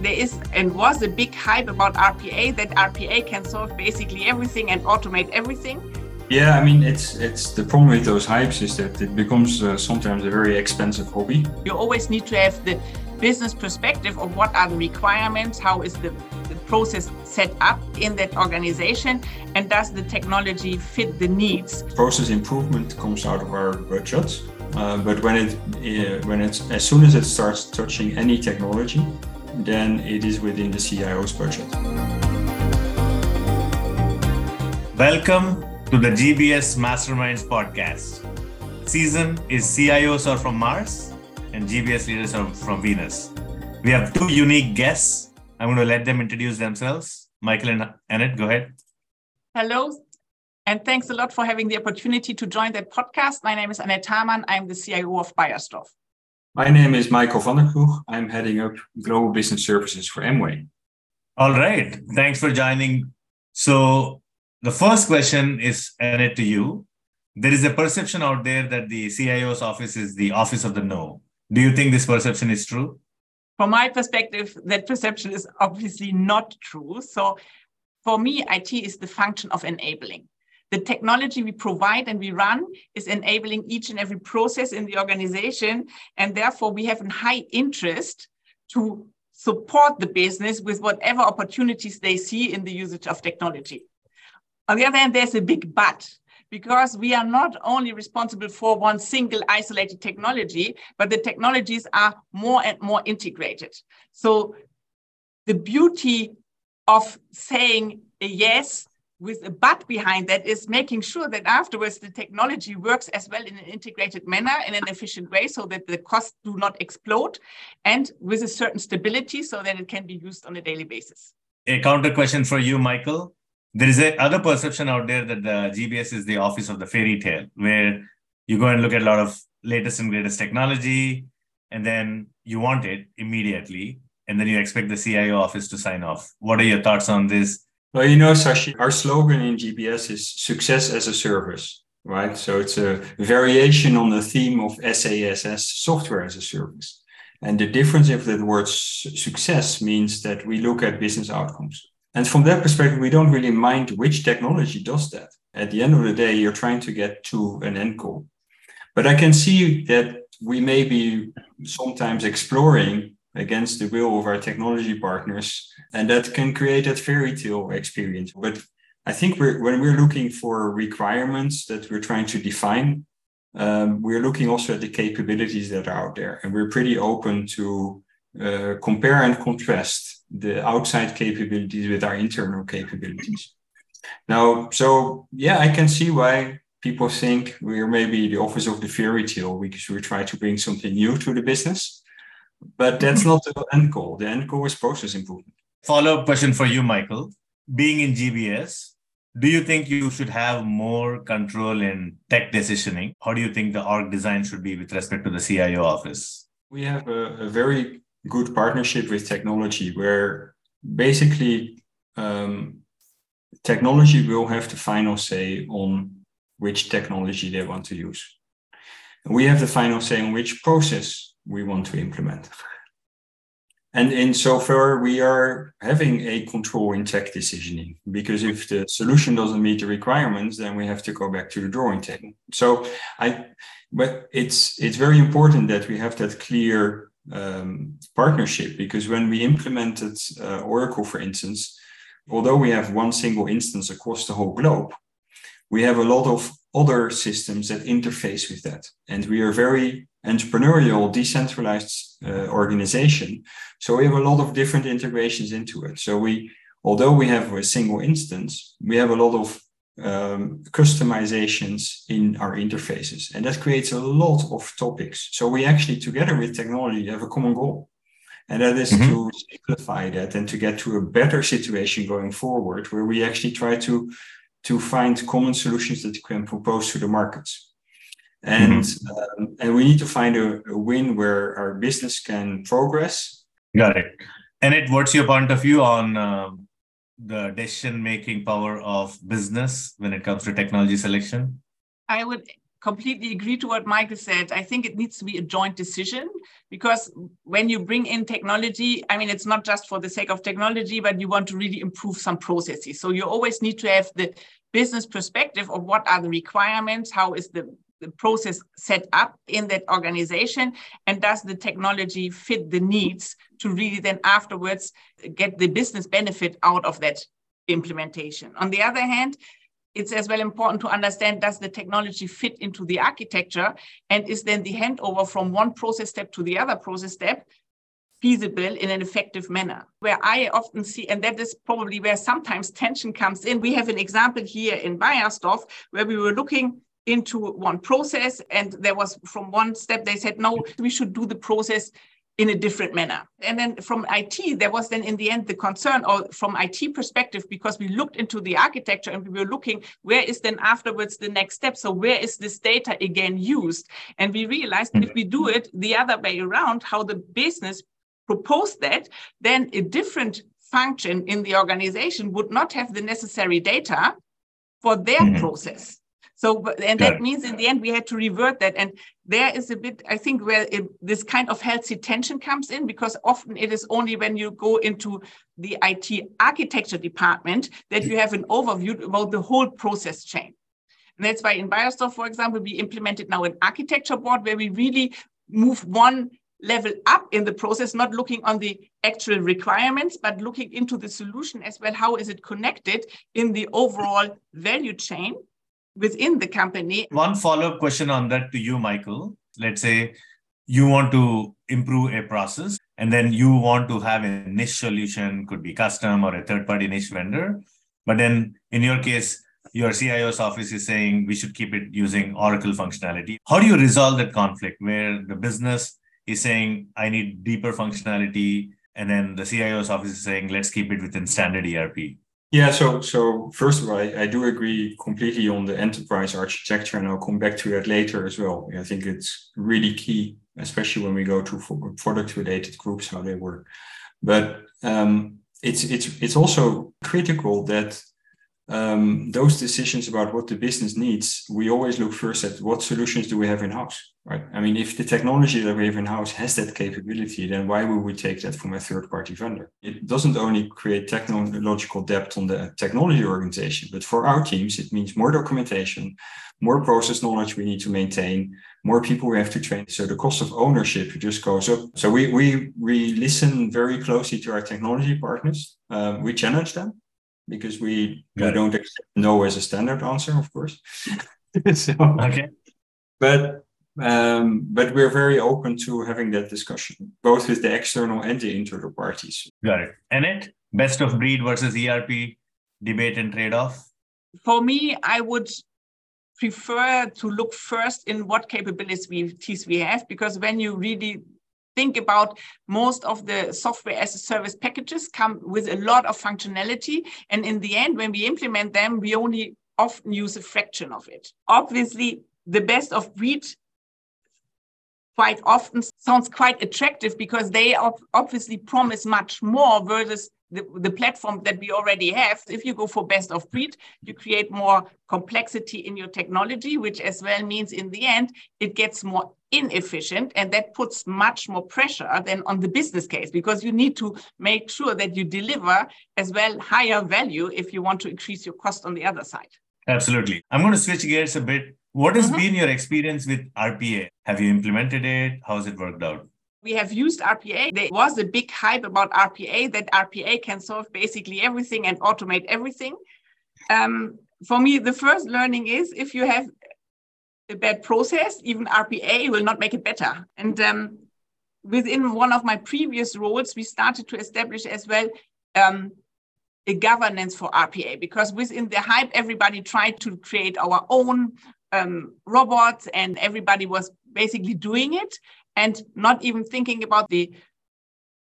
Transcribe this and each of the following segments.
there is and was a big hype about RPA that RPA can solve basically everything and automate everything. Yeah, I mean, it's it's the problem with those hypes is that it becomes uh, sometimes a very expensive hobby. You always need to have the business perspective of what are the requirements, how is the, the process set up in that organization, and does the technology fit the needs? Process improvement comes out of our budget, uh, but when it uh, when it's as soon as it starts touching any technology, then it is within the CIO's budget. Welcome to the GBS Masterminds podcast. Season is CIOs are from Mars and GBS leaders are from Venus. We have two unique guests. I'm going to let them introduce themselves. Michael and Annette, go ahead. Hello, and thanks a lot for having the opportunity to join that podcast. My name is Annette Hamann. I'm the CIO of Beiersdorf. My name is Michael van der Kroeg. I'm heading up Global Business Services for Amway. All right. Thanks for joining. So, the first question is Annette to you. There is a perception out there that the CIO's office is the office of the no. Do you think this perception is true? From my perspective, that perception is obviously not true. So, for me, IT is the function of enabling. The technology we provide and we run is enabling each and every process in the organization. And therefore, we have a high interest to support the business with whatever opportunities they see in the usage of technology. On the other hand, there's a big but because we are not only responsible for one single isolated technology, but the technologies are more and more integrated. So the beauty of saying a yes with a but behind that is making sure that afterwards the technology works as well in an integrated manner in an efficient way so that the costs do not explode and with a certain stability so that it can be used on a daily basis. A counter question for you, Michael. There is a other perception out there that the GBS is the office of the fairy tale, where you go and look at a lot of latest and greatest technology, and then you want it immediately, and then you expect the CIO office to sign off. What are your thoughts on this? Well, you know, Sashi, our slogan in GBS is success as a service, right? So it's a variation on the theme of SaaS, software as a service. And the difference of the word success means that we look at business outcomes. And from that perspective, we don't really mind which technology does that. At the end of the day, you're trying to get to an end goal. But I can see that we may be sometimes exploring against the will of our technology partners. And that can create that fairy tale experience. But I think we're, when we're looking for requirements that we're trying to define, um, we're looking also at the capabilities that are out there. And we're pretty open to uh, compare and contrast the outside capabilities with our internal capabilities. Now, so yeah, I can see why people think we're maybe the office of the fairy tale because we try to bring something new to the business. But that's not the end goal. The end goal is process improvement. Follow up question for you, Michael. Being in GBS, do you think you should have more control in tech decisioning? How do you think the org design should be with respect to the CIO office? We have a, a very good partnership with technology where basically um, technology will have the final say on which technology they want to use. we have the final say on which process we want to implement. And in so far, we are having a control in tech decisioning because if the solution doesn't meet the requirements, then we have to go back to the drawing table. So I, but it's it's very important that we have that clear um, partnership because when we implemented uh, Oracle, for instance, although we have one single instance across the whole globe, we have a lot of other systems that interface with that, and we are very entrepreneurial, decentralized uh, organization. So we have a lot of different integrations into it. So we, although we have a single instance, we have a lot of um, customizations in our interfaces, and that creates a lot of topics. So we actually, together with technology, have a common goal. And that is mm-hmm. to simplify that and to get to a better situation going forward, where we actually try to to find common solutions that we can propose to the markets and mm-hmm. um, and we need to find a, a, win where our business can progress. Got it. Annette, what's your point of view on uh, the decision making power of business when it comes to technology selection? I would completely agree to what Michael said. I think it needs to be a joint decision because when you bring in technology, I mean, it's not just for the sake of technology, but you want to really improve some processes. So you always need to have the business perspective of what are the requirements, how is the, the process set up in that organization, and does the technology fit the needs to really then afterwards get the business benefit out of that implementation. On the other hand, it's as well important to understand does the technology fit into the architecture? And is then the handover from one process step to the other process step feasible in an effective manner? Where i often see and that is probably where sometimes tension comes in. We have an example here in Beiersdorf where we were looking into one process and there was from one step they said no we should do the process in a different manner. And then from IT, there was then in the end the concern, or from IT perspective, because we looked into the architecture and we were looking where is then afterwards the next step. So where is this data again used? And we realized mm-hmm. if we do it the other way around, how the business proposed that, then a different function in the organization would not have the necessary data for their mm-hmm. process. So, and that means in the end, we had to revert that. And there is a bit, I think, where it, this kind of healthy tension comes in, because often it is only when you go into the IT architecture department that you have an overview about the whole process chain. And that's why in Beiersdorf, for example, we implemented now an architecture board where we really move one level up in the process, not looking on the actual requirements, but looking into the solution as well. How is it connected in the overall value chain? Within the company. One follow up question on that to you, Michael. Let's say you want to improve a process and then you want to have a niche solution, could be custom or a third party niche vendor. But then in your case, your CIO's office is saying we should keep it using Oracle functionality. How do you resolve that conflict where the business is saying, I need deeper functionality, and then the CIO's office is saying, let's keep it within standard ERP? Yeah, so so first of all, I, I, do agree completely on the enterprise architecture, and I'll come back to that later as well. I think it's really key, especially when we go to product-related groups, how they work. But um, it's it's it's also critical that um, those decisions about what the business needs, we always look first at what solutions do we have in house, right? I mean, if the technology that we have in house has that capability, then why would we take that from a third party vendor? It doesn't only create technological debt on the technology organization, but for our teams, it means more documentation, more process knowledge we need to maintain, more people we have to train. So the cost of ownership just goes up. So we we we listen very closely to our technology partners. Um, we challenge them because we, we don't accept no as a standard answer, of course. so, okay. But um, but we're very open to having that discussion, both with the external and the internal parties. Got it. Annette best of breed versus ERP debate and trade off. For me, I would prefer to look first in what capabilities we, we have, because when you really think about most of the software as a service packages come with a lot of functionality. And in the end, when we implement them, we only often use a fraction of it. Obviously, the best of breed quite often sounds quite attractive because they obviously promise much more versus the, the platform that we already have. If you go for best of breed, you create more complexity in your technology, which as well means in the end, it gets more inefficient and that puts much more pressure than on the business case because you need to make sure that you deliver as well higher value if you want to increase your cost on the other side. Absolutely. I'm going to switch gears a bit. What has mm-hmm. been your experience with RPA? Have you implemented it? How has it worked out? We have used RPA. There was a big hype about RPA that RPA can solve basically everything and automate everything. Um, for me, the first learning is if you have a bad process, even RPA will not make it better. And um, within one of my previous roles, we started to establish as well um, a governance for RPA because within the hype, everybody tried to create our own um, robots and everybody was basically doing it and not even thinking about the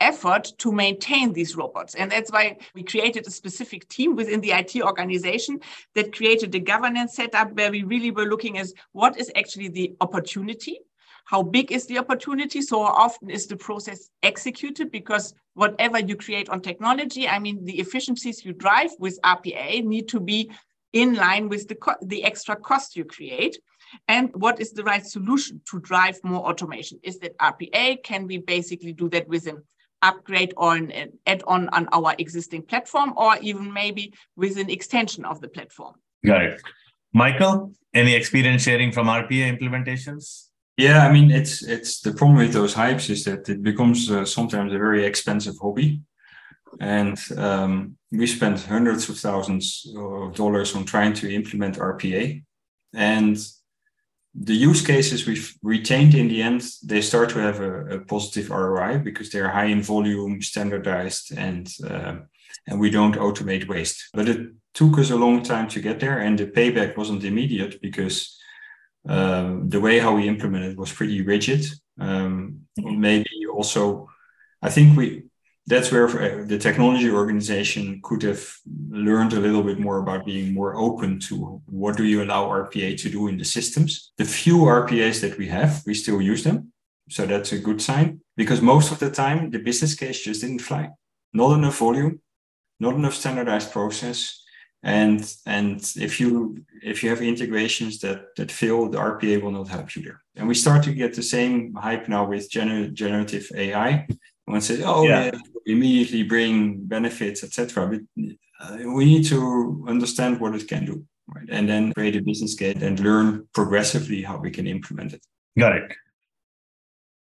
effort to maintain these robots. And that's why we created a specific team within the IT organization that created a governance setup where we really were looking at what is actually the opportunity. How big is the opportunity? So often is the process executed? Because whatever you create on technology, I mean, the efficiencies you drive with RPA need to be in line with the, the extra cost you create. And what is the right solution to drive more automation. Is that RPA? Can we basically do that with an upgrade or an add-on on our existing platform, or even maybe with an extension of the platform? Got it. Michael, any experience sharing from RPA implementations? Yeah, I mean, it's it's the problem with those hypes is that it becomes uh, sometimes a very expensive hobby, and um, we spent hundreds of thousands of dollars on trying to implement RPA, and the use cases we've retained in the end they start to have a, a positive ROI because they're high in volume, standardized, and uh, and we don't automate waste. But it took us a long time to get there, and the payback wasn't immediate because um, the way how we implemented was pretty rigid. Um, maybe also, I think we that's where uh, the technology organization could have learned a little bit more about being more open to what do you allow RPA to do in the systems. The few RPAs that we have, we still use them. So that's a good sign because most of the time the business case just didn't fly. Not enough volume, not enough standardized process, and and if you if you have integrations that that fail the rpa will not help you there and we start to get the same hype now with gener- generative ai one says oh yeah, yeah immediately bring benefits etc but uh, we need to understand what it can do right and then create a business case and learn progressively how we can implement it got it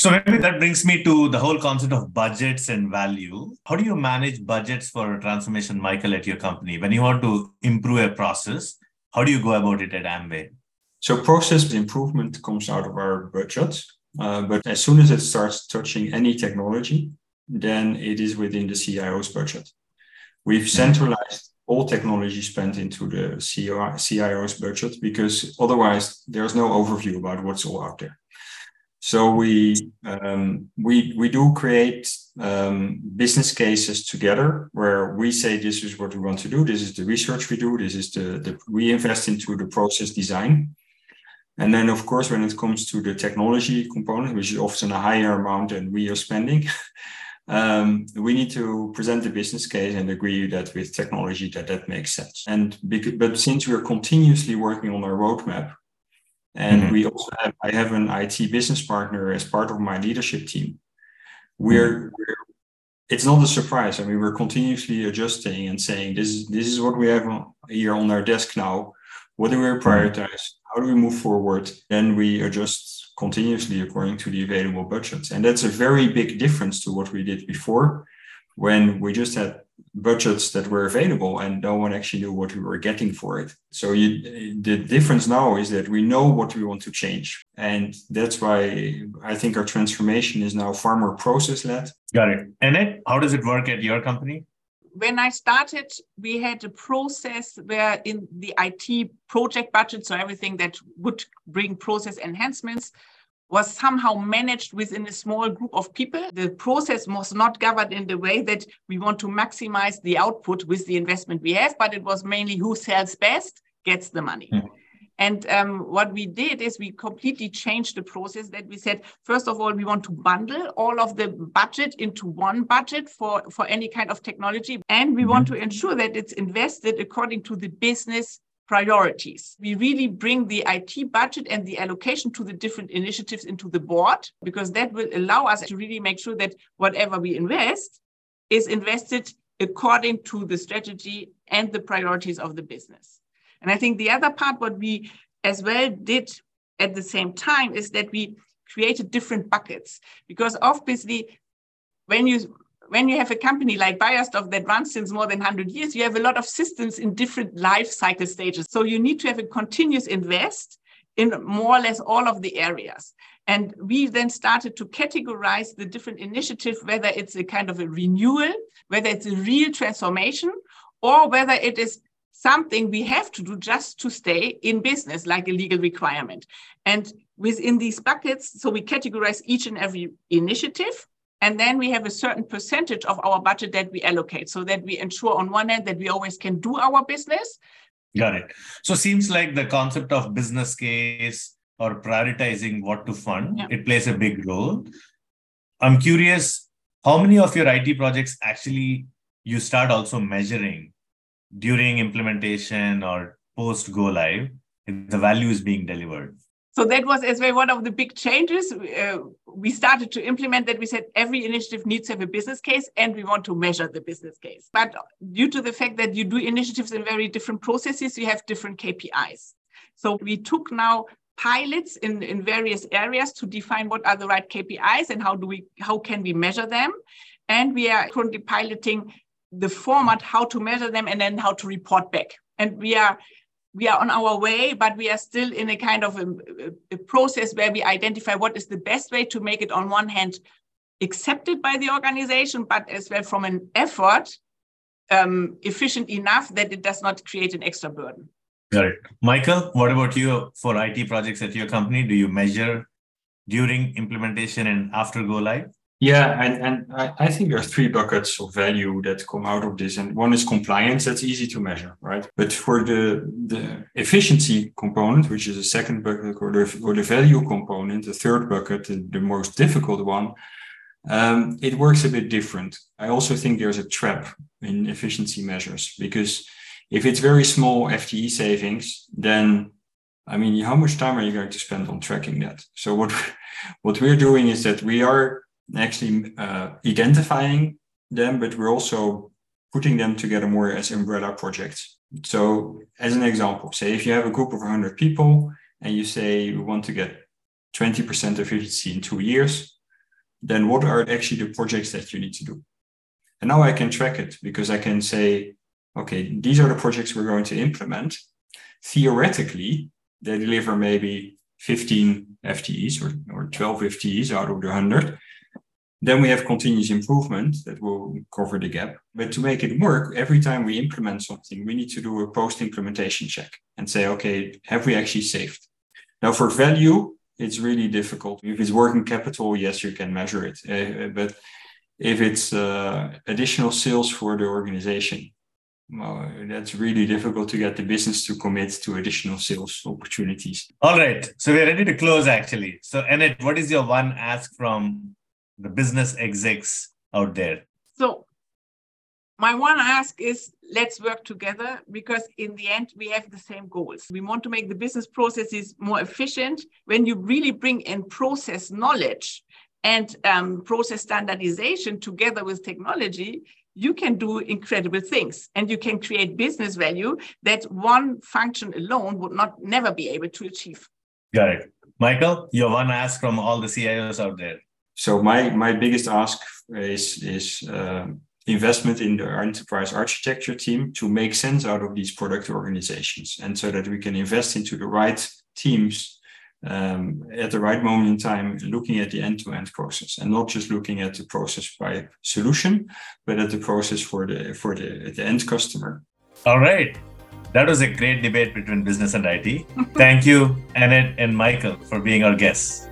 so maybe that brings me to the whole concept of budgets and value. How do you manage budgets for a transformation, Michael, at your company? When you want to improve a process, how do you go about it at Amway? So process improvement comes out of our budget. Uh, but as soon as it starts touching any technology, then it is within the CIO's budget. We've mm-hmm. centralized all technology spent into the CIO's budget because otherwise there's no overview about what's all out there. So we um, we we do create um, business cases together where we say this is what we want to do. This is the research we do. This is the, the we invest into the process design. And then, of course, when it comes to the technology component, which is often a higher amount than we are spending, um, we need to present the business case and agree that with technology that that makes sense. And because, but since we are continuously working on our roadmap, and mm-hmm. we also have, I have an IT business partner as part of my leadership team. We're, mm-hmm. we're, it's not a surprise. I mean, we're continuously adjusting and saying this is this is what we have here on our desk now. What do we mm-hmm. prioritize? How do we move forward? Then we adjust continuously according to the available budgets. And that's a very big difference to what we did before when we just had budgets that were available and no one actually knew what we were getting for it. So you, the difference now is that we know what we want to change. And that's why I think our transformation is now far more process led. Got it. Annette, how does it work at your company? When I started, we had a process where in the IT project budget, so everything that would bring process enhancements, was somehow managed within a small group of people. The process was not governed in the way that we want to maximize the output with the investment we have, but it was mainly who sells best gets the money. Mm. And um, what we did is we completely changed the process that we said, first of all, we want to bundle all of the budget into one budget for, for any kind of technology. And we mm-hmm. want to ensure that it's invested according to the business priorities. We really bring the IT budget and the allocation to the different initiatives into the board because that will allow us to really make sure that whatever we invest is invested according to the strategy and the priorities of the business. And I think the other part, what we as well did at the same time, is that we created different buckets because obviously when you when you have a company like Beiersdorf that runs since more than 100 years, you have a lot of systems in different life cycle stages. So you need to have a continuous invest in more or less all of the areas. And we then started to categorize the different initiatives, whether it's a kind of a renewal, whether it's a real transformation, or whether it is something we have to do just to stay in business, like a legal requirement. And within these buckets, so we categorize each and every initiative and then we have a certain percentage of our budget that we allocate so that we ensure on one end that we always can do our business. Got it. So seems like the concept of business case or prioritizing what to fund, yeah. it plays a big role. I'm curious, how many of your IT projects actually you start also measuring during implementation or post go live if the value is being delivered? So that was as well one of the big changes. Uh, we started to implement that. We said every initiative needs to have a business case and we want to measure the business case. But due to the fact that you do initiatives in very different processes, you have different KPIs. So we took now pilots in, in various areas to define what are the right KPIs and how do we how can we measure them. And we are currently piloting the format, how to measure them, and then how to report back. And we are we are on our way, but we are still in a kind of a, a, process where we identify what is the best way to make it on one hand accepted by the organization, but as well from an effort um, efficient enough that it does not create an extra burden. Got it. Michael, what about you for IT projects at your company? Do you measure during implementation and after go live? Yeah, and, and I, I think there are three buckets of value that come out of this. And one is compliance, that's easy to measure, right? But for the, the efficiency component, which is a second bucket, or the, or the value component, the third bucket, the, the most difficult one, um, it works a bit different. I also think there's a trap in efficiency measures because if it's very small FTE savings, then I mean, how much time are you going to spend on tracking that? So what what we're doing is that we are actually uh, identifying them, but we're also putting them together more as umbrella projects. So, as an example, say if you have a group of 100 people and you say we want to get 20% efficiency in two years, then what are actually the projects that you need to do? And now I can track it because I can say, okay, these are the projects we're going to implement. Theoretically, they deliver maybe 15 FTEs or, or 12 FTEs out of the 100. Then we have continuous improvement that will cover the gap. But to make it work, every time we implement something, we need to do a post implementation check and say, okay, have we actually saved? Now, for value, it's really difficult. If it's working capital, yes, you can measure it. Uh, but if it's uh, additional sales for the organization, well, that's really difficult to get the business to commit to additional sales opportunities. All right. So we're ready to close actually. So, Annette, what is your one ask from the business execs out there? So, my one ask is let's work together because in the end we have the same goals. We want to make the business processes more efficient. When you really bring in process knowledge and um, process standardization together with technology, you can do incredible things and you can create business value that one function alone would not never be able to achieve. Got it. Michael, your one ask from all the CIOs out there. So my my biggest ask is is uh, investment in the enterprise architecture team to make sense out of these product organizations, and so that we can invest into the right teams um, at the right moment in time, looking at the end-to-end process, and not just looking at the process by solution, but at the process for the for the, the end customer. All right. That was a great debate between business and IT. Thank you, Annette and Michael, for being our guests.